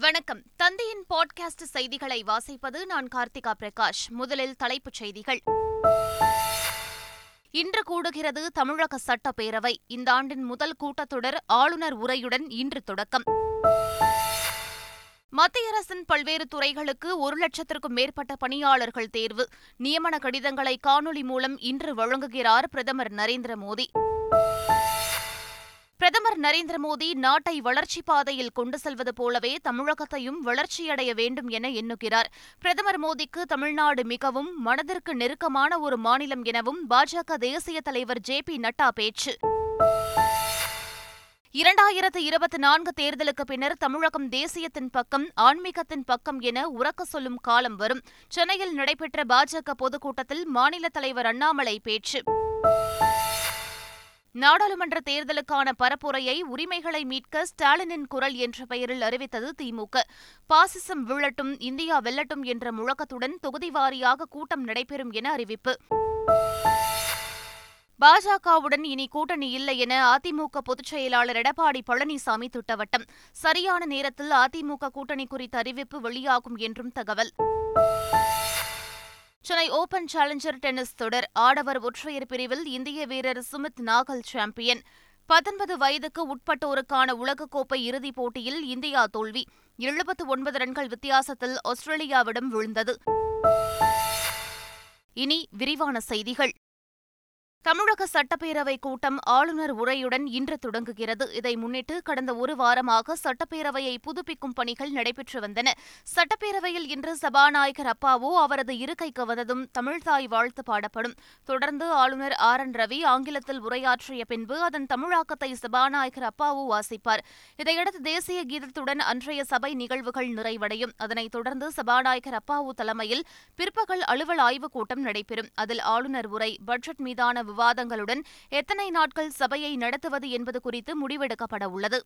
வணக்கம். தந்தையின் பாட்காஸ்ட் செய்திகளை வாசிப்பது நான் கார்த்திகா பிரகாஷ். முதலில் தலைப்புச் செய்திகள். இன்று கூடுகிறது தமிழக சட்டப்பேரவை. இந்த ஆண்டின் முதல் கூட்டத்தொடர் ஆளுநர் உரையுடன் இன்று தொடக்கம். மத்திய அரசின் பல்வேறு துறைகளுக்கு ஒரு லட்சத்திற்கும் மேற்பட்ட பணியாளர்கள் தேர்வு. நியமன கடிதங்களை காணொலி மூலம் இன்று வழங்குகிறார் பிரதமர் நரேந்திர மோடி. பிரதமர் நரேந்திர மோடி நாட்டை வளர்ச்சிப் பாதையில் கொண்டு செல்வது போலவே தமிழகத்தையும் வளர்ச்சியடைய வேண்டும் என எண்ணுகிறார். பிரதமர் மோடிக்கு தமிழ்நாடு மிகவும் மனதிற்கு நெருக்கமான ஒரு மாநிலம் எனவும் பாஜக தேசிய தலைவர் ஜே பி நட்டா பேச்சு. இரண்டாயிரத்து இருபத்தி நான்கு தேர்தலுக்கு பின்னர் தமிழகம் தேசியத்தின் பக்கம் ஆன்மீகத்தின் பக்கம் என உறக்க சொல்லும் காலம் வரும். சென்னையில் நடைபெற்ற பாஜக பொதுக்கூட்டத்தில் மாநில தலைவர் அண்ணாமலை பேச்சு. நாடாளுமன்ற தேர்தலுக்கான பரப்புரையை உரிமைகளை மீட்க ஸ்டாலினின் குரல் என்ற பெயரில் அறிவித்தது திமுக. பாசிசம் வீழட்டும் இந்தியா வெல்லட்டும் என்ற முழக்கத்துடன் தொகுதி வாரியாக கூட்டம் நடைபெறும் என அறிவிப்பு. பாஜகவுடன் இனி கூட்டணி இல்லை என அதிமுக பொதுச் செயலாளர் எடப்பாடி பழனிசாமி திட்டவட்டம். சரியான நேரத்தில் அதிமுக கூட்டணி குறித்த அறிவிப்பு வெளியாகும் என்றும் தகவல். சென்னை ஓபன் சேலஞ்சர் டென்னிஸ் தொடர் ஆடவர் ஒற்றையர் பிரிவில் இந்திய வீரர் சுமித் நாகல் சாம்பியன் பத்தொன்பது வயதுக்கு உட்பட்டோருக்கான உலகக்கோப்பை இறுதிப் போட்டியில் இந்தியா தோல்வி. எழுபத்து ஒன்பது ரன்கள் வித்தியாசத்தில் ஆஸ்திரேலியாவிடம் விழுந்தது. இனி விரிவான செய்திகள். தமிழக சட்டப்பேரவை கூட்டம் ஆளுநர் உரையுடன் இன்று தொடங்குகிறது. இதை முன்னிட்டு கடந்த ஒரு வாரமாக சட்டப்பேரவையை புதுப்பிக்கும் பணிகள் நடைபெற்று வந்தன. சட்டப்பேரவையில் இன்று சபாநாயகர் அப்பாவோ அவரது இருக்கைக்கு வந்ததும் தமிழ்தாய் வாழ்த்து பாடப்படும். தொடர்ந்து ஆளுநர் ஆர். என். ரவி ஆங்கிலத்தில் உரையாற்றிய பின்பு அதன் தமிழாக்கத்தை சபாநாயகர் அப்பாவு வாசிப்பார். இதையடுத்து தேசிய கீதத்துடன் அன்றைய சபை நிகழ்வுகள் நிறைவடையும். அதனைத் தொடர்ந்து சபாநாயகர் அப்பாவு தலைமையில் பிற்பகல் அலுவல் ஆய்வுக் கூட்டம் நடைபெறும். அதில் ஆளுநர் உரை பட்ஜெட் மீதான விவாதங்களுடன் எத்தனை நாட்கள் சபையை நடத்துவது என்பது குறித்து முடிவெடுக்கப்பட உள்ளது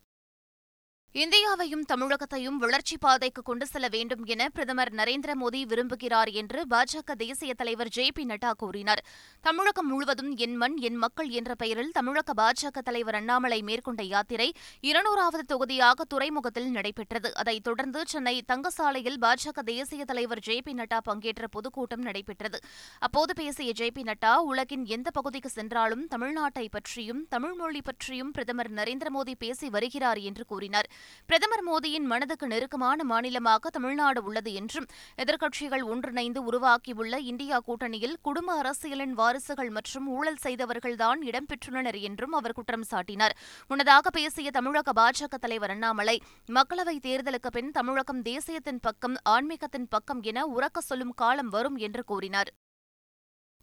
இந்தியாவையும் தமிழகத்தையும் வளர்ச்சிப் பாதைக்கு கொண்டு செல்ல வேண்டும் என பிரதமர் நரேந்திர மோடி விரும்புகிறார் என்று பாஜக தேசிய தலைவர் ஜே பி நட்டா கூறினார். தமிழகம் முழுவதும் என் மண் என் மக்கள் என்ற பெயரில் தமிழக பாஜக தலைவர் அண்ணாமலை மேற்கொண்ட யாத்திரை இருநூறாவது தொகுதியாக துறைமுகத்தில் நடைபெற்றது. அதைத் தொடர்ந்து சென்னை தங்கசாலையில் பாஜக தேசிய தலைவர் ஜே பி நட்டா பங்கேற்ற பொதுக்கூட்டம் நடைபெற்றது. அப்போது பேசிய ஜே பி நட்டா உலகின் எந்த பகுதிக்கு சென்றாலும் தமிழ்நாட்டை பற்றியும் தமிழ்மொழி பற்றியும் பிரதமர் நரேந்திர மோடி பேசி வருகிறார் என்று கூறினார். பிரதமர் மோடியின் மனதுக்கு நெருக்கமான மாநிலமாக தமிழ்நாடு உள்ளது என்றும் எதிர்க்கட்சிகள் ஒன்றிணைந்து உருவாக்கியுள்ள இந்தியா கூட்டணியில் குடும்ப அரசியலின் வாரிசுகள் மற்றும் ஊழல் செய்தவர்கள்தான் இடம்பெற்றுள்ளனர் என்றும் அவர் குற்றம் சாட்டினார். முன்னதாக பேசிய தமிழக பாஜக தலைவர் அண்ணாமலை மக்களவைத் தேர்தலுக்கு பின் தமிழகம் தேசியத்தின் பக்கம் ஆன்மீகத்தின் பக்கம் என உறக்க சொல்லும் காலம் வரும் என்று கூறினார்.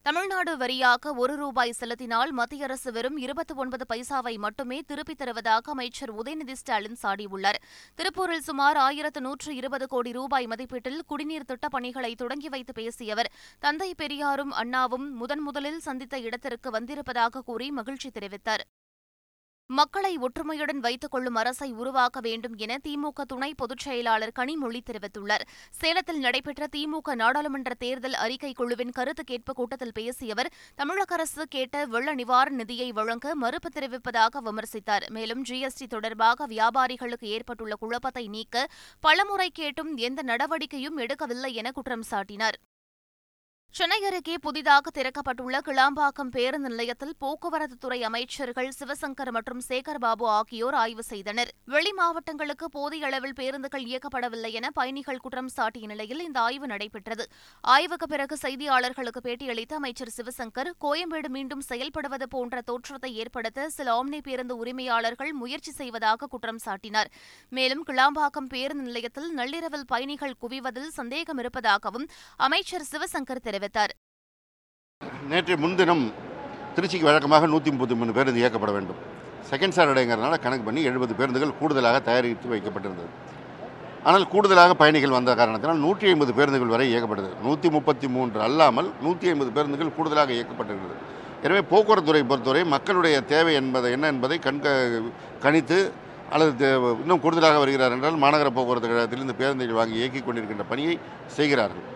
தமிழ்நாடு வரியாக ஒரு ரூபாய் செலுத்தினால் மத்திய அரசு வெறும் இருபத்தி ஒன்பது பைசாவை மட்டுமே திருப்பித் தருவதாக அமைச்சர் உதயநிதி ஸ்டாலின் சாடியுள்ளார். திருப்பூரில் சுமார் ஆயிரத்து நூற்று இருபது கோடி ரூபாய் மதிப்பீட்டில் குடிநீர் திட்டப் பணிகளை தொடங்கி வைத்து பேசிய அவர் தந்தை பெரியாரும் அண்ணாவும் முதன் முதலில் சந்தித்த இடத்திற்கு வந்திருப்பதாக கூறி மகிழ்ச்சி தெரிவித்தார். மக்களை ஒற்றுமையுடன் வைத்துக் கொள்ளும் அரசை உருவாக்க வேண்டும் என திமுக துணை பொதுச் செயலாளர் கனிமொழி தெரிவித்துள்ளார். சேலத்தில் நடைபெற்ற திமுக நாடாளுமன்ற தேர்தல் அறிக்கை குழுவின் கருத்து கேட்பு கூட்டத்தில் பேசிய அவர் தமிழக அரசு கேட்ட வெள்ள நிவாரண நிதியை வழங்க மறுப்பு தெரிவிப்பதாக விமர்சித்தார். மேலும் ஜிஎஸ்டி தொடர்பாக வியாபாரிகளுக்கு ஏற்பட்டுள்ள குழப்பத்தை நீக்க பலமுறை கேட்டும் எந்த நடவடிக்கையும் எடுக்கவில்லை என குற்றம் சாட்டினார். சென்னை அருகே புதிதாக திறக்கப்பட்டுள்ள கிளாம்பாக்கம் பேருந்து நிலையத்தில் போக்குவரத்துத்துறை அமைச்சர்கள் சிவசங்கர் மற்றும் சேகர்பாபு ஆகியோர் ஆய்வு செய்தனர். வெளி மாவட்டங்களுக்கு போதிய அளவில் பேருந்துகள் இயக்கப்படவில்லை என பயணிகள் குற்றம் சாட்டிய நிலையில் இந்த ஆய்வு நடைபெற்றது. ஆய்வுக்கு பிறகு செய்தியாளர்களுக்கு பேட்டியளித்த அமைச்சர் சிவசங்கர் கோயம்பேடு மீண்டும் செயல்படுவது போன்ற தோற்றத்தை ஏற்படுத்த சில ஆம்னி பேருந்து உரிமையாளர்கள் முயற்சி செய்வதாக குற்றம் சாட்டினார். மேலும் கிளாம்பாக்கம் பேருந்து நிலையத்தில் நள்ளிரவில் பயணிகள் குவிவதில் சந்தேகம் இருப்பதாகவும் அமைச்சர் சிவசங்கர் தெரிவித்தார். தெரிவித்தார். நேற்று முன்தினம் திருச்சிக்கு வழக்கமாக நூற்றி முப்பத்தி மூணு பேருந்து இயக்கப்பட வேண்டும். செகண்ட் சாட்டர்டேங்கிறதுனால கணக்கு பண்ணி எழுபது பேருந்துகள் கூடுதலாக தயாரித்து வைக்கப்பட்டிருந்தது. ஆனால் கூடுதலாக பயணிகள் வந்த காரணத்தினால் நூற்றி ஐம்பது பேருந்துகள் வரை இயக்கப்பட்டது. நூற்றி முப்பத்தி மூன்று அல்லாமல் நூற்றி ஐம்பது பேருந்துகள் கூடுதலாக இயக்கப்பட்டிருக்கிறது எனவே போக்குவரத்துறை பொறுத்தவரை மக்களுடைய தேவை என்பதை என்ன என்பதை கண்க கணித்து அல்லது இன்னும் கூடுதலாக வருகிறார் என்றால் மாநகர போக்குவரத்து கழகத்திலிருந்து பேருந்துகள் வாங்கி இயக்கிக் கொண்டிருக்கின்ற பணியை செய்கிறார்கள்.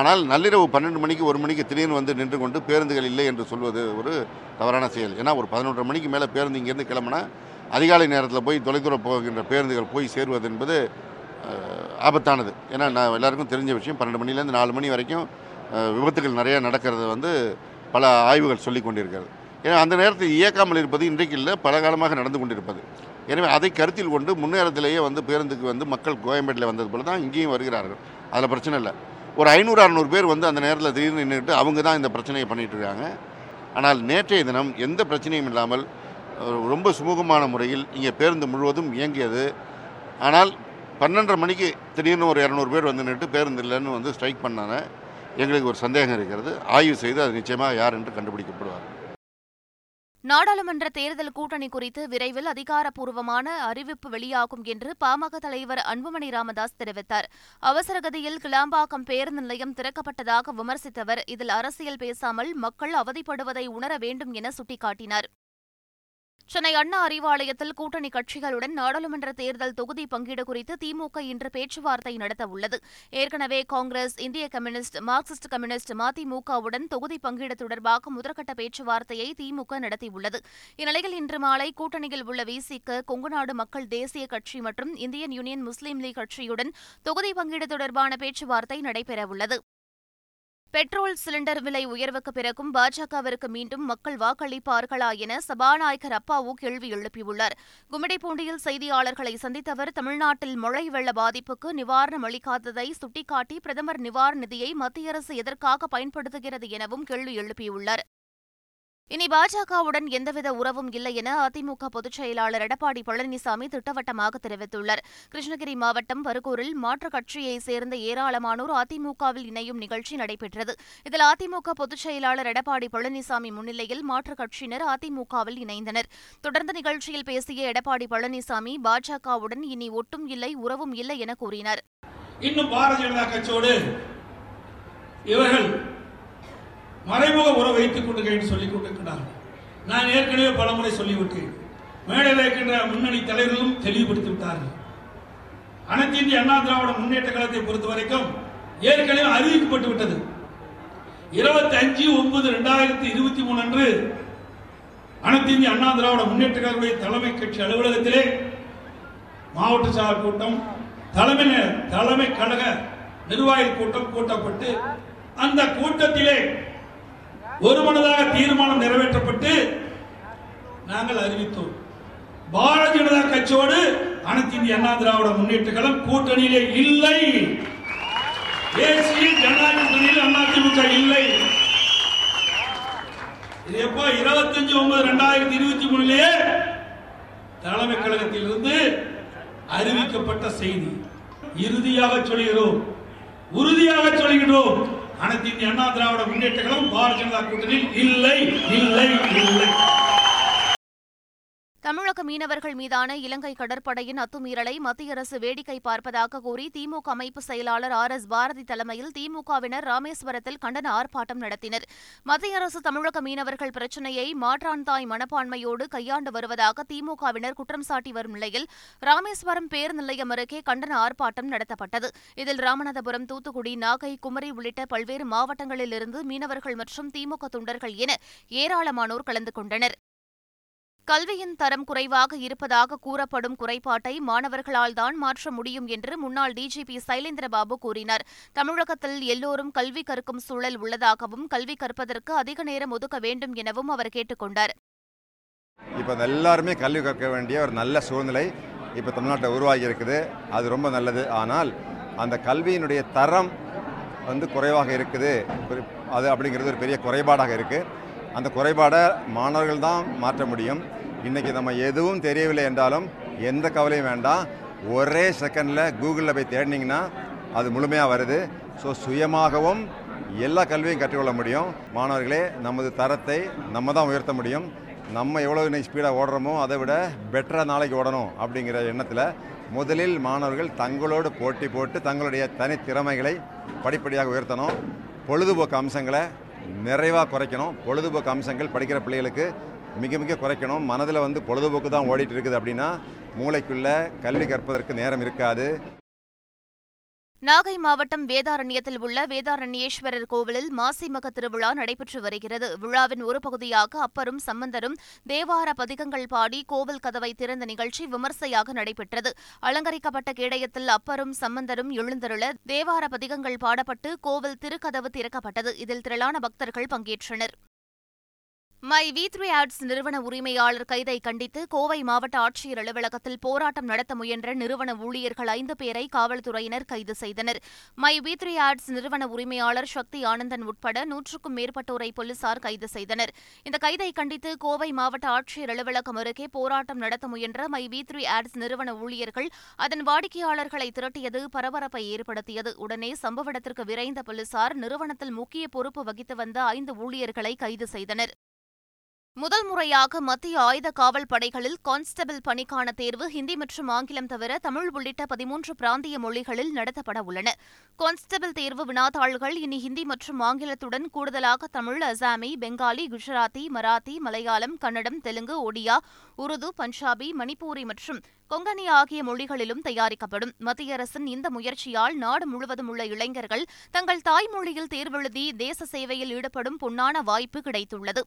ஆனால் நள்ளிரவு பன்னெண்டு மணிக்கு ஒரு மணிக்கு திடீர்னு வந்து நின்று கொண்டு பேருந்துகள் இல்லை என்று சொல்வது ஒரு தவறான செயல். ஏன்னா ஒரு பதினொன்றரை மணிக்கு மேலே பேருந்து இங்கேருந்து கிளம்புனா அதிகாலை நேரத்தில் போய் தொலைதூர போகின்ற பேருந்துகள் போய் சேருவது என்பது ஆபத்தானது. ஏன்னா நான் எல்லாருக்கும் தெரிஞ்ச விஷயம் பன்னெண்டு மணிலேருந்து நாலு மணி வரைக்கும் விபத்துகள் நிறையா நடக்கிறது வந்து பல ஆய்வுகள் சொல்லி கொண்டிருக்கிறது. ஏன்னா அந்த நேரத்தில் இயக்காமல் இருப்பது இன்றைக்கு இல்லை பல காலமாக நடந்து கொண்டிருப்பது. எனவே அதை கருத்தில் கொண்டு முன்னேறத்திலேயே வந்து பேருந்துக்கு வந்து மக்கள் கோயம்பேட்டில் வந்தது போல தான் இங்கேயும் வருகிறார்கள். அதில் பிரச்சனை இல்லை. ஒரு ஐநூறு அறநூறு பேர் வந்து அந்த நேரத்தில் திடீர்னு நின்றுட்டு அவங்க தான் இந்த பிரச்சனையை பண்ணிகிட்டு இருக்காங்க. ஆனால் நேற்றைய தினம் எந்த பிரச்சனையும் இல்லாமல் ரொம்ப சுமூகமான முறையில் இங்கே பேருந்து முழுவதும் இயங்கியது. ஆனால் பன்னெண்டரை மணிக்கு திடீர்னு ஒரு இரநூறு பேர் வந்து நின்று பேருந்து இல்லைன்னு வந்து ஸ்ட்ரைக் பண்ணாங்க. எங்களுக்கு ஒரு சந்தேகம் இருக்கிறது. ஆய்வு செய்து அது நிச்சயமாக யார் என்று கண்டுபிடிக்கப்படுவார் நாடாளுமன்ற தேர்தல் கூட்டணி குறித்து விரைவில் அதிகாரப்பூர்வமான அறிவிப்பு வெளியாகும் என்று பாமக தலைவர் அன்புமணி ராமதாஸ் தெரிவித்தார். அவசரகதியில் கிளாம்பாக்கம் பேருந்து நிலையம் திறக்கப்பட்டதாக விமர்சித்தவர். இதில் அரசியல் பேசாமல் மக்கள் அவதிப்படுவதை உணர வேண்டும் என சுட்டிக்காட்டினார். சென்னை அண்ணா அறிவாலயத்தில் கூட்டணி கட்சிகளுடன் நாடாளுமன்ற தேர்தல் தொகுதி பங்கீடு குறித்து திமுக இன்று பேச்சுவார்த்தை நடத்த உள்ளது ஏற்கனவே காங்கிரஸ் இந்திய கம்யூனிஸ்ட் மார்க்சிஸ்ட் கம்யூனிஸ்ட் மதிமுகவுடன் தொகுதி பங்கீடு தொடர்பாக முதற்கட்ட பேச்சுவார்த்தையை திமுக நடத்தியுள்ளது. இந்நிலையில் இன்று மாலை கூட்டணியில் உள்ள விசிக்கு கொங்குநாடு மக்கள் தேசிய கட்சி மற்றும் இந்தியன் யூனியன் முஸ்லீம் லீக் கட்சியுடன் தொகுதி பங்கீடு தொடர்பான பேச்சுவார்த்தை நடைபெறவுள்ளது. பெட்ரோல் சிலிண்டர் விலை உயர்வுக்கு பிறகும் பாஜகவிற்கு மீண்டும் மக்கள் வாக்களிப்பார்களா என சபாநாயகர் அப்பாவு கேள்வி எழுப்பியுள்ளார். கும்மிடிப்பூண்டியில் செய்தியாளர்களை சந்தித்தவர் தமிழ்நாட்டில் மழை வெள்ள பாதிப்புக்கு நிவாரணம் அளிக்காததை சுட்டிக்காட்டி பிரதமர் நிவாரண நிதியை மத்திய அரசு எதற்காக பயன்படுத்துகிறது எனவும் கேள்வி எழுப்பியுள்ளார். இனி பாஜகவுடன் எந்தவித உறவும் இல்லை என அதிமுக பொதுச் செயலாளர் எடப்பாடி பழனிசாமி திட்டவட்டமாக தெரிவித்துள்ளார். கிருஷ்ணகிரி மாவட்டம் பருகூரில் மாற்றுக் கட்சியைச் சேர்ந்த ஏராளமானோர் அதிமுகவில் இணையும் நிகழ்ச்சி நடைபெற்றது. இதில் அதிமுக பொதுச் செயலாளர் எடப்பாடி பழனிசாமி முன்னிலையில் மாற்றுக் கட்சியினர் அதிமுகவில் இணைந்தனர். தொடர்ந்து நிகழ்ச்சியில் பேசிய எடப்பாடி பழனிசாமி பாஜகவுடன் இனி ஒட்டும் இல்லை உறவும் இல்லை என கூறினார். இன்னும் பாரதிய ஜனதா கட்சியோடு இவர்கள் மறைமுக உறவு வைத்துக் கொண்டிருக்கிறேன் என்று சொல்லிக் கொண்டிருக்கிறார்கள். நான் ஏற்கனவே பலமுறை சொல்லிவிட்டேன். மேடையில் இருக்கின்ற முன்னணி தலைவர்களும் தெளிவுபடுத்தி விட்டார்கள். அனைத்து இந்திய அண்ணா திராவிட முன்னேற்ற கழகத்தை பொறுத்த வரைக்கும் ஏற்கனவே அறிவிக்கப்பட்டு விட்டது. இருபத்தி அஞ்சு ஒன்பது ரெண்டாயிரத்தி இருபத்தி மூணு அன்று அனைத்து இந்திய அண்ணா திராவிட முன்னேற்ற கழகத்துடைய தலைமை கட்சி அலுவலகத்திலே மாவட்ட சார் கூட்டம் தலைமை தலைமை கழக நிர்வாகிகள் கூட்டம் கூட்டப்பட்டு அந்த கூட்டத்திலே ஒருமனதாக தீர்மானம் நிறைவேற்றப்பட்டு நாங்கள் அறிவித்தோம். பாரதிய ஜனதா கட்சியோடு அனைத்து இந்திய அண்ணா திராவிட முன்னேற்றங்களும் கூட்டணியிலே இல்லை. தேசிய ஜனநாயக அதிமுக இல்லை. இது எப்போ இருபத்தஞ்சு ஒன்பது ரெண்டாயிரத்தி இருபத்தி மூணுலயே தலைமை கழகத்திலிருந்து அறிவிக்கப்பட்ட செய்தி. இறுதியாக சொல்கிறோம். உறுதியாக சொல்கிறோம். அனைத்து இந்திய அண்ணா திராவிட முன்னேற்ற கழகம் பாரதிய ஜனதா கூட்டணியில் இல்லை இல்லை இல்லை. தமிழக மீனவர்கள் மீதான இலங்கை கடற்படையின் அத்துமீறலை மத்திய அரசு வேடிக்கை பார்ப்பதாக கூறி திமுக அமைப்பு செயலாளர் ஆர் எஸ் பாரதி தலைமையில் திமுகவினர் ராமேஸ்வரத்தில் கண்டன ஆர்ப்பாட்டம் நடத்தினர். மத்திய அரசு தமிழக மீனவர்கள் பிரச்சினையை மாற்றான்தாய் மனப்பான்மையோடு கையாண்டு வருவதாக திமுகவினர் குற்றம் சாட்டி வரும் நிலையில் ராமேஸ்வரம் பேருந்து நிலையம் அருகே கண்டன ஆர்ப்பாட்டம் நடத்தப்பட்டது. இதில் ராமநாதபுரம் தூத்துக்குடி நாகை குமரி உள்ளிட்ட பல்வேறு மாவட்டங்களிலிருந்து மீனவர்கள் மற்றும் திமுக தொண்டர்கள் என ஏராளமானோர் கலந்து கொண்டனர். கல்வியின் தரம் குறைவாக இருப்பதாக கூறப்படும் குறைபாட்டை மாணவர்களால் தான் மாற்ற முடியும் என்று முன்னாள் டிஜிபி சைலேந்திரபாபு கூறினார். தமிழகத்தில் எல்லோரும் கல்வி கற்கும் சூழல் உள்ளதாகவும் கல்வி கற்பதற்கு அதிக நேரம் ஒதுக்க வேண்டும் எனவும் அவர் கேட்டுக்கொண்டார் இப்போ எல்லாருமே கல்வி கற்க வேண்டிய ஒரு நல்ல சூழ்நிலை இப்போ தமிழ்நாட்டில் உருவாகி இருக்குது. அது ரொம்ப நல்லது. ஆனால் அந்த கல்வியினுடைய தரம் வந்து குறைவாக இருக்குது. அது அப்படிங்கிறது ஒரு பெரிய குறைபாடாக இருக்குது அந்த குறைபாடை மாணவர்கள் தான் மாற்ற முடியும். இன்றைக்கி நம்ம எதுவும் தெரியவில்லை என்றாலும் எந்த கவலையும் வேண்டாம். ஒரே செகண்டில் கூகுளில் போய் தேடினீங்கன்னா அது முழுமையாக வருது. ஸோ சுயமாகவும் எல்லா கல்வியும் கற்றுக்கொள்ள முடியும். மாணவர்களே நமது தரத்தை நம்ம தான் உயர்த்த முடியும். நம்ம எவ்வளோ இன்னைக்கு ஸ்பீடாக ஓடுறோமோ அதை விட பெட்டராக நாளைக்கு ஓடணும் அப்படிங்கிற எண்ணத்தில் முதலில் மாணவர்கள் தங்களோடு போட்டி போட்டு தங்களுடைய தனித்திறமைகளை படிப்படியாக உயர்த்தணும். பொழுதுபோக்கு அம்சங்களை நிறைவாக குறைக்கணும். பொழுதுபோக்கு அம்சங்கள் படிக்கிற பிள்ளைகளுக்கு மிக மிக குறைக்கணும். மனதில் வந்து பொழுதுபோக்கு தான் ஓடிட்டு இருக்குது அப்படின்னா மூளைக்குள்ளே கல்வி கற்பதற்கு நேரம் இருக்காது. நாகை மாவட்டம் வேதாரண்யத்தில் உள்ள வேதாரண்யேஸ்வரர் கோவிலில் மாசிமக திருவிழா நடைபெற்று வருகிறது. விழாவின் ஒரு பகுதியாக அப்பரும் சம்பந்தரும் தேவார பதிகங்கள் பாடி கோவில் கதவை திறந்த நிகழ்ச்சி விமர்சையாக நடைபெற்றது. அலங்கரிக்கப்பட்ட கேடயத்தில் அப்பரும் சம்பந்தரும் எழுந்தருள தேவார பதிகங்கள் பாடப்பட்டு கோவில் திருக்கதவு திறக்கப்பட்டது. இதில் திரளான பக்தர்கள் பங்கேற்றனர். மை வி த்ரீ ஆட்ஸ் நிறுவன உரிமையாளர் கைதை கண்டித்து கோவை மாவட்ட ஆட்சியர் அலுவலகத்தில் போராட்டம் நடத்த முயன்ற நிறுவன ஊழியர்கள் ஐந்து பேரை காவல்துறையினர் கைது செய்தனர். மை வி த்ரீ ஆட்ஸ் நிறுவன உரிமையாளர் சக்தி ஆனந்தன் உட்பட நூற்றுக்கும் மேற்பட்டோரை போலீசார் கைது செய்தனர். இந்த கைதை கண்டித்து கோவை மாவட்ட ஆட்சியர் அலுவலகம் அருகே போராட்டம் நடத்த முயன்ற மை வி த்ரீ ஆட்ஸ் நிறுவன ஊழியர்கள் அதன் வாடிக்கையாளர்களை திரட்டியது பரபரப்பை ஏற்படுத்தியது. உடனே சம்பவ இடத்திற்கு விரைந்த போலீசார் நிறுவனத்தில் முக்கிய பொறுப்பு வகித்து வந்த ஐந்து ஊழியர்களை கைது செய்தனர். முதல் முறையாக மத்திய ஆயுத காவல் படைகளில் கான்ஸ்டபிள் பணிக்கான தேர்வு ஹிந்தி மற்றும் ஆங்கிலம் தவிர தமிழ் உள்ளிட்ட பதிமூன்று பிராந்திய மொழிகளில் நடத்தப்பட உள்ளன. கான்ஸ்டபிள் தேர்வு வினாத்தாள்கள் இனி ஹிந்தி மற்றும் ஆங்கிலத்துடன் கூடுதலாக தமிழ் அசாமி பெங்காலி குஜராத்தி மராத்தி மலையாளம் கன்னடம் தெலுங்கு ஒடியா உருது பஞ்சாபி மணிப்பூரி மற்றும் கொங்கனி ஆகிய மொழிகளிலும் தயாரிக்கப்படும். மத்திய அரசின் இந்த முயற்சியால் நாடு முழுவதும் உள்ள இளைஞர்கள் தங்கள் தாய்மொழியில் தேர்வெழுதி தேச சேவையில் ஈடுபடும் பொன்னான வாய்ப்பு கிடைத்துள்ளது.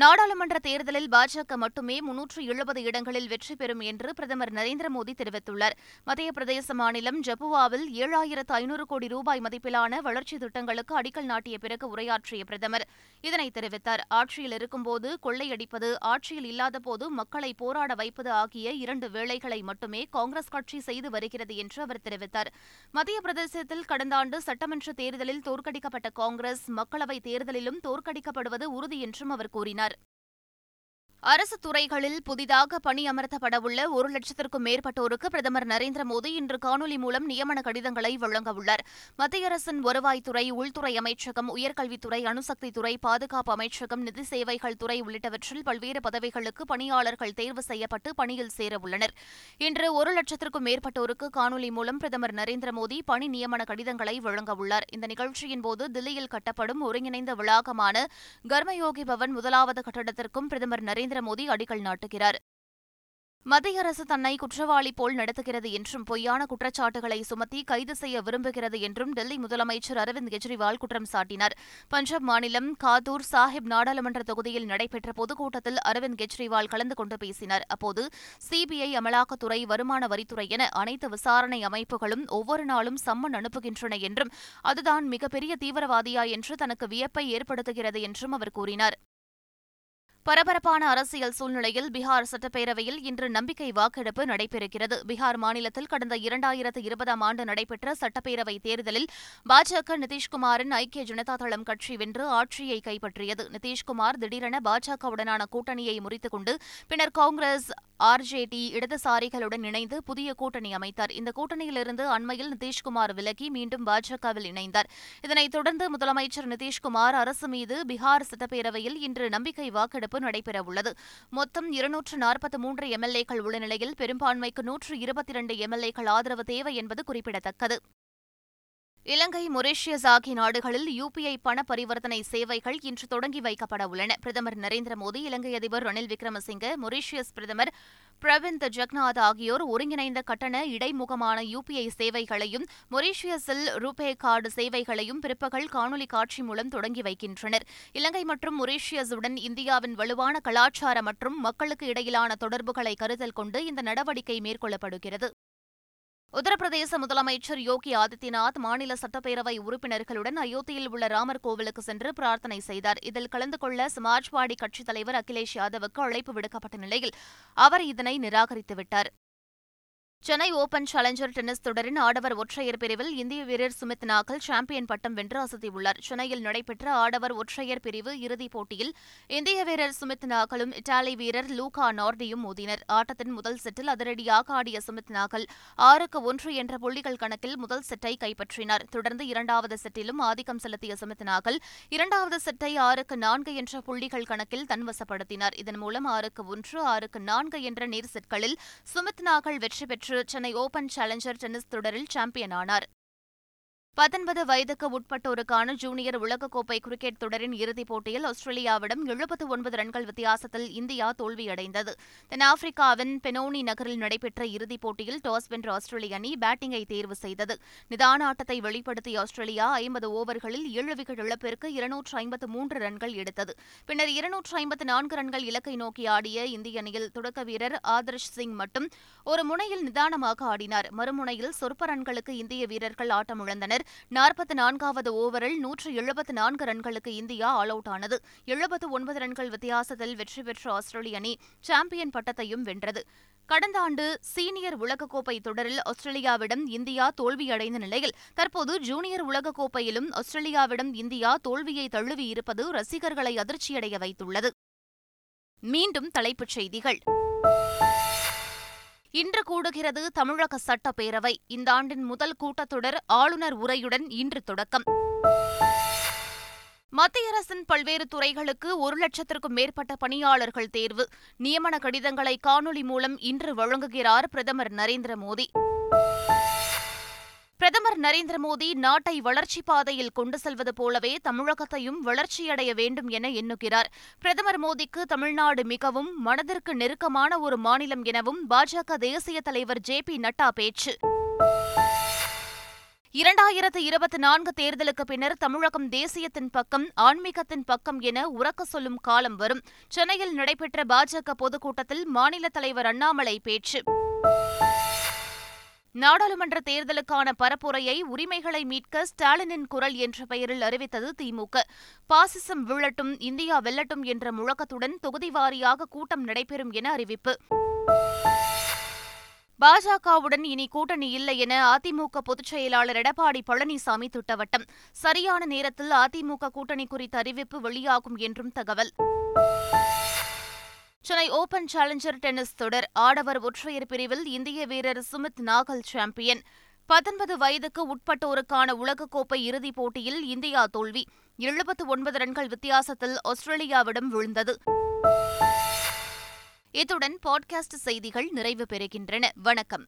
நாடாளுமன்ற தேர்தலில் பாஜக மட்டுமே முன்னூற்று எழுபது இடங்களில் வெற்றி பெறும் என்று பிரதமர் நரேந்திர மோடி தெரிவித்துள்ளார். மத்திய பிரதேச மாநிலம் ஜபுவாவில் ஏழாயிரத்து ஐநூறு கோடி ரூபாய் மதிப்பிலான வளர்ச்சி திட்டங்களுக்கு அடிக்கல் நாட்டிய பிறகு உரையாற்றிய பிரதமர் இதனை தெரிவித்தார். ஆட்சியில் இருக்கும்போது கொள்ளையடிப்பது ஆட்சியில் இல்லாதபோது மக்களை போராட வைப்பது ஆகிய இரண்டு வேளைகளை மட்டுமே காங்கிரஸ் கட்சி செய்து வருகிறது என்று அவர் தெரிவித்தார். மத்திய பிரதேசத்தில் கடந்த ஆண்டு சட்டமன்ற தேர்தலில் தோற்கடிக்கப்பட்ட காங்கிரஸ் மக்களவைத் தேர்தலிலும் தோற்கடிக்கப்படுவது உறுதி என்றும் அவர் கூறினார். கூறினார் அரசு துறைகளில் புதிதாக பணியமர்த்தப்படவுள்ள ஒரு லட்சத்திற்கும் மேற்பட்டோருக்கு பிரதமர் நரேந்திர மோடி இன்று காணொலி மூலம் நியமன கடிதங்களை வழங்கவுள்ளார் மத்திய அரசின் வருவாய்த்துறை உள்துறை அமைச்சகம் உயர்கல்வித்துறை அணுசக்தித்துறை பாதுகாப்பு அமைச்சகம் நிதி சேவைகள் துறை உள்ளிட்டவற்றில் பல்வேறு பதவிகளுக்கு பணியாளர்கள் தேர்வு செய்யப்பட்டு பணியில் சேரவுள்ளனர் இன்று ஒரு லட்சத்திற்கும் மேற்பட்டோருக்கு காணொலி மூலம் பிரதமர் நரேந்திர மோடி பணி நியமன கடிதங்களை வழங்கவுள்ளார் இந்த நிகழ்ச்சியின் போது தில்லியில் கட்டப்படும் ஒருங்கிணைந்த வளாகமான கர்மயோகி பவன் முதலாவது கட்டடத்திற்கும் பிரதமர் நரேந்திர மோடி அடிக்கல் நாட்டுகிறார். மத்திய அரசு தன்னை குற்றவாளி போல் நடத்துகிறது என்றும் பொய்யான குற்றச்சாட்டுகளை சுமத்தி கைது செய்ய விரும்புகிறது என்றும் டெல்லி முதலமைச்சர் அரவிந்த் கெஜ்ரிவால் குற்றம் சாட்டினார். பஞ்சாப் மாநிலம் காதூர் சாஹிப் நாடாளுமன்ற தொகுதியில் நடைபெற்ற பொதுக்கூட்டத்தில் அரவிந்த் கெஜ்ரிவால் கலந்து கொண்டு பேசினார். அப்போது சிபிஐ அமலாக்கத்துறை வருமான வரித்துறை என அனைத்து விசாரணை அமைப்புகளும் ஒவ்வொரு நாளும் சம்மன் அனுப்புகின்றன என்றும் அதுதான் மிகப்பெரிய தீவிரவாதியா என்று தனக்கு வியப்பை ஏற்படுத்துகிறது என்றும் அவர் கூறினார். பரபரப்பான அரசியல் சூழ்நிலையில் பீகார் சட்டப்பேரவையில் இன்று நம்பிக்கை வாக்கெடுப்பு நடைபெறுகிறது. பீகார் மாநிலத்தில் கடந்த இரண்டாயிரத்து இருபதாம் ஆண்டு நடைபெற்ற சட்டப்பேரவை தேர்தலில் பாஜக நிதிஷ்குமாரின் ஐக்கிய ஜனதா தளம் கட்சி வென்று ஆட்சியை கைப்பற்றியது. நிதிஷ்குமார் திடீரென பாஜகவுடனான கூட்டணியை முறித்துக் கொண்டு பின்னர் காங்கிரஸ் ஆர்ஜேடி இடதுசாரிகளுடன் இணைந்து புதிய கூட்டணி அமைத்தார். இந்த கூட்டணியிலிருந்து அண்மையில் நிதிஷ்குமார் விலகி மீண்டும் பாஜகவில் இணைந்தார். இதனைத் தொடர்ந்து முதலமைச்சர் நிதிஷ்குமார் அரசு மீது பீகார் சட்டப்பேரவையில் இன்று நம்பிக்கை வாக்கெடுப்பு நடைபெறவுள்ளது. மொத்தம் இருநூற்று நாற்பத்தி மூன்று எம்எல்ஏக்கள் உள்ள நிலையில் பெரும்பான்மைக்கு நூற்று இருபத்தி இரண்டு எம்எல்ஏக்கள் ஆதரவு தேவை என்பது குறிப்பிடத்தக்கது. இலங்கை மொரீஷியஸ் ஆகிய நாடுகளில் யுபிஐ பண பரிவர்த்தனை சேவைகள் இன்று தொடங்கி வைக்கப்பட உள்ளன. பிரதமர் நரேந்திர மோடி இலங்கை அதிபர் ரணில் விக்ரமசிங்கே மொரீஷியஸ் பிரதமர் பிரவிந்த் ஜக்நாத் ஆகியோர் ஒருங்கிணைந்த கட்டண இடைமுகமான யுபிஐ சேவைகளையும் மொரீஷியஸில் ரூபே கார்டு சேவைகளையும் பிற்பகல் காணொலி காட்சி மூலம் தொடங்கி வைக்கின்றனர். இலங்கை மற்றும் மொரீஷியஸுடன் இந்தியாவின் வலுவான கலாச்சார மற்றும் மக்களுக்கு இடையிலான தொடர்புகளை கருத்தில் கொண்டு இந்த நடவடிக்கை மேற்கொள்ளப்படுகிறது. உத்தரப்பிரதேச முதலமைச்சர் யோகி ஆதித்யநாத் மாநில சட்டப்பேரவை உறுப்பினர்களுடன் அயோத்தியில் உள்ள ராமர் கோவிலுக்கு சென்று பிரார்த்தனை செய்தார். இதில் கலந்து கொள்ள சமாஜ்வாடி கட்சித் தலைவர் அகிலேஷ் யாதவுக்கு அழைப்பு விடுக்கப்பட்ட நிலையில் அவர் இதனை நிராகரித்துவிட்டார் சென்னை ஓபன் சேலஞ்சர் டென்னிஸ் தொடரின் ஆடவர் ஒற்றையர் பிரிவில் இந்திய வீரர் சுமித் நாகல் சாம்பியன் பட்டம் வென்று அசத்தியுள்ளார். சென்னையில் நடைபெற்ற ஆடவர் ஒற்றையர் பிரிவு இறுதிப் போட்டியில் இந்திய வீரர் சுமித் நாகலும் இத்தாலி வீரர் லூகா நார்டியும் மோதினர். ஆட்டத்தின் முதல் செட்டில் அதிரடியாக ஆடிய சுமித் நாகல் ஆறுக்கு ஒன்று என்ற புள்ளிகள் கணக்கில் முதல் செட்டை கைப்பற்றினார். தொடர்ந்து இரண்டாவது செட்டிலும் ஆதிக்கம் செலுத்திய சுமித் நாகல் இரண்டாவது செட்டை ஆறுக்கு நான்கு என்ற புள்ளிகள் கணக்கில் தன்வசப்படுத்தினார். இதன் மூலம் ஆறுக்கு ஒன்று ஆறுக்கு நான்கு என்ற நீர் செட்களில் சுமித் நாகல் வெற்றி பெற்று சென்னை ஓபன் சேலஞ்சர் டென்னிஸ் தொடரில் சாம்பியன் ஆனார் பத்தொன்பது வயதுக்கு உட்பட்டோருக்கான ஜூனியர் உலகக்கோப்பை கிரிக்கெட் தொடரின் இறுதிப் போட்டியில் ஆஸ்திரேலியாவிடம் எழுபத்து ஒன்பது ரன்கள் வித்தியாசத்தில் இந்தியா தோல்வியடைந்தது. தென்னாப்பிரிக்காவின் பெனோனி நகரில் நடைபெற்ற இறுதிப் போட்டியில் டாஸ் வென்ற ஆஸ்திரேலிய அணி பேட்டிங்கை தேர்வு செய்தது. நிதான ஆட்டத்தை வெளிப்படுத்திய ஆஸ்திரேலியா ஐம்பது ஓவர்களில் ஏழு விக்கெட் இழப்பிற்கு இருநூற்று ஐம்பத்து மூன்று ரன்கள் எடுத்தது. பின்னர் இருநூற்று ஐம்பத்து நான்கு ரன்கள் இலக்கை நோக்கி ஆடிய இந்திய அணியில் தொடக்க வீரர் ஆதர்ஷ் சிங் மட்டும் ஒரு முனையில் நிதானமாக ஆடினார். மறுமுனையில் சொற்ப ரன்களுக்கு இந்திய வீரர்கள் ஆட்டமிழந்தனர். நாற்பத்தி நான்காவது ஓவரில் நூற்று எழுபத்து நான்கு ரன்களுக்கு இந்தியா ஆல் அவுட் ஆனது. எழுபத்து ஒன்பது ரன்கள் வித்தியாசத்தில் வெற்றி பெற்ற ஆஸ்திரேலிய அணி சாம்பியன் பட்டத்தையும் வென்றது. கடந்த ஆண்டு சீனியர் உலகக்கோப்பை தொடரில் ஆஸ்திரேலியாவிடம் இந்தியா தோல்வியடைந்த நிலையில் தற்போது ஜூனியர் உலகக்கோப்பையிலும் ஆஸ்திரேலியாவிடம் இந்தியா தோல்வியை தழுவியிருப்பது ரசிகர்களை அதிர்ச்சியடைய வைத்துள்ளது. மீண்டும் தலைப்புச் செய்திகள். இன்று கூடுகிறது தமிழக சட்டப்பேரவை. இந்த ஆண்டின் முதல் கூட்டத்தொடர் ஆளுநர் உரையுடன் இன்று தொடக்கம். மத்திய அரசின் பல்வேறு துறைகளுக்கு ஒரு லட்சத்திற்கும் மேற்பட்ட பணியாளர்கள் தேர்வு. நியமன கடிதங்களை காணொலி மூலம் இன்று வழங்குகிறார் பிரதமர் நரேந்திர மோடி. பிரதமர் நரேந்திர மோடி நாட்டை வளர்ச்சி பாதையில் கொண்டு செல்வது போலவே தமிழகத்தையும் வளர்ச்சியடைய வேண்டும் என எண்ணுகிறார். பிரதமர் மோடிக்கு தமிழ்நாடு மிகவும் மனதிற்கு நெருக்கமான ஒரு மாநிலம் எனவும் பாஜக தேசிய தலைவர் ஜே பி நட்டா பேச்சு. இரண்டாயிரத்து இருபத்தி நான்கு தேர்தலுக்கு பின்னர் தமிழகம் தேசியத்தின் பக்கம் ஆன்மீகத்தின் பக்கம் என உறக்க சொல்லும் காலம் வரும். சென்னையில் நடைபெற்ற பாஜக பொதுக்கூட்டத்தில் மாநில தலைவர் அண்ணாமலை பேச்சு. நாடாளுமன்ற தேர்தலுக்கான பரப்புரையை உரிமைகளை மீட்க ஸ்டாலினின் குரல் என்ற பெயரில் அறிவித்தது திமுக. பாசிசம் விழட்டும் இந்தியா வெல்லட்டும் என்ற முழக்கத்துடன் தொகுதி வாரியாக கூட்டம் நடைபெறும் என அறிவிப்பு. பாஜகவுடன் இனி கூட்டணி இல்லை என அதிமுக பொதுச் செயலாளர் எடப்பாடி பழனிசாமி திட்டவட்டம். சரியான நேரத்தில் அதிமுக கூட்டணி குறித்த அறிவிப்பு வெளியாகும் என்றும் தகவல். சென்னை ஓபன் சேலஞ்சர் டென்னிஸ் தொடர் ஆடவர் ஒற்றையர் பிரிவில் இந்திய வீரர் சுமித் நாகல் சாம்பியன் பத்தொன்பது வயதுக்கு உட்பட்டோருக்கான உலகக்கோப்பை இறுதிப் போட்டியில் இந்தியா தோல்வி. எழுபத்து ஒன்பது ரன்கள் வித்தியாசத்தில் ஆஸ்திரேலியாவிடம் விழுந்தது. இத்துடன் பாட்காஸ்ட் செய்திகள் நிறைவு பெறுகின்றன. வணக்கம்.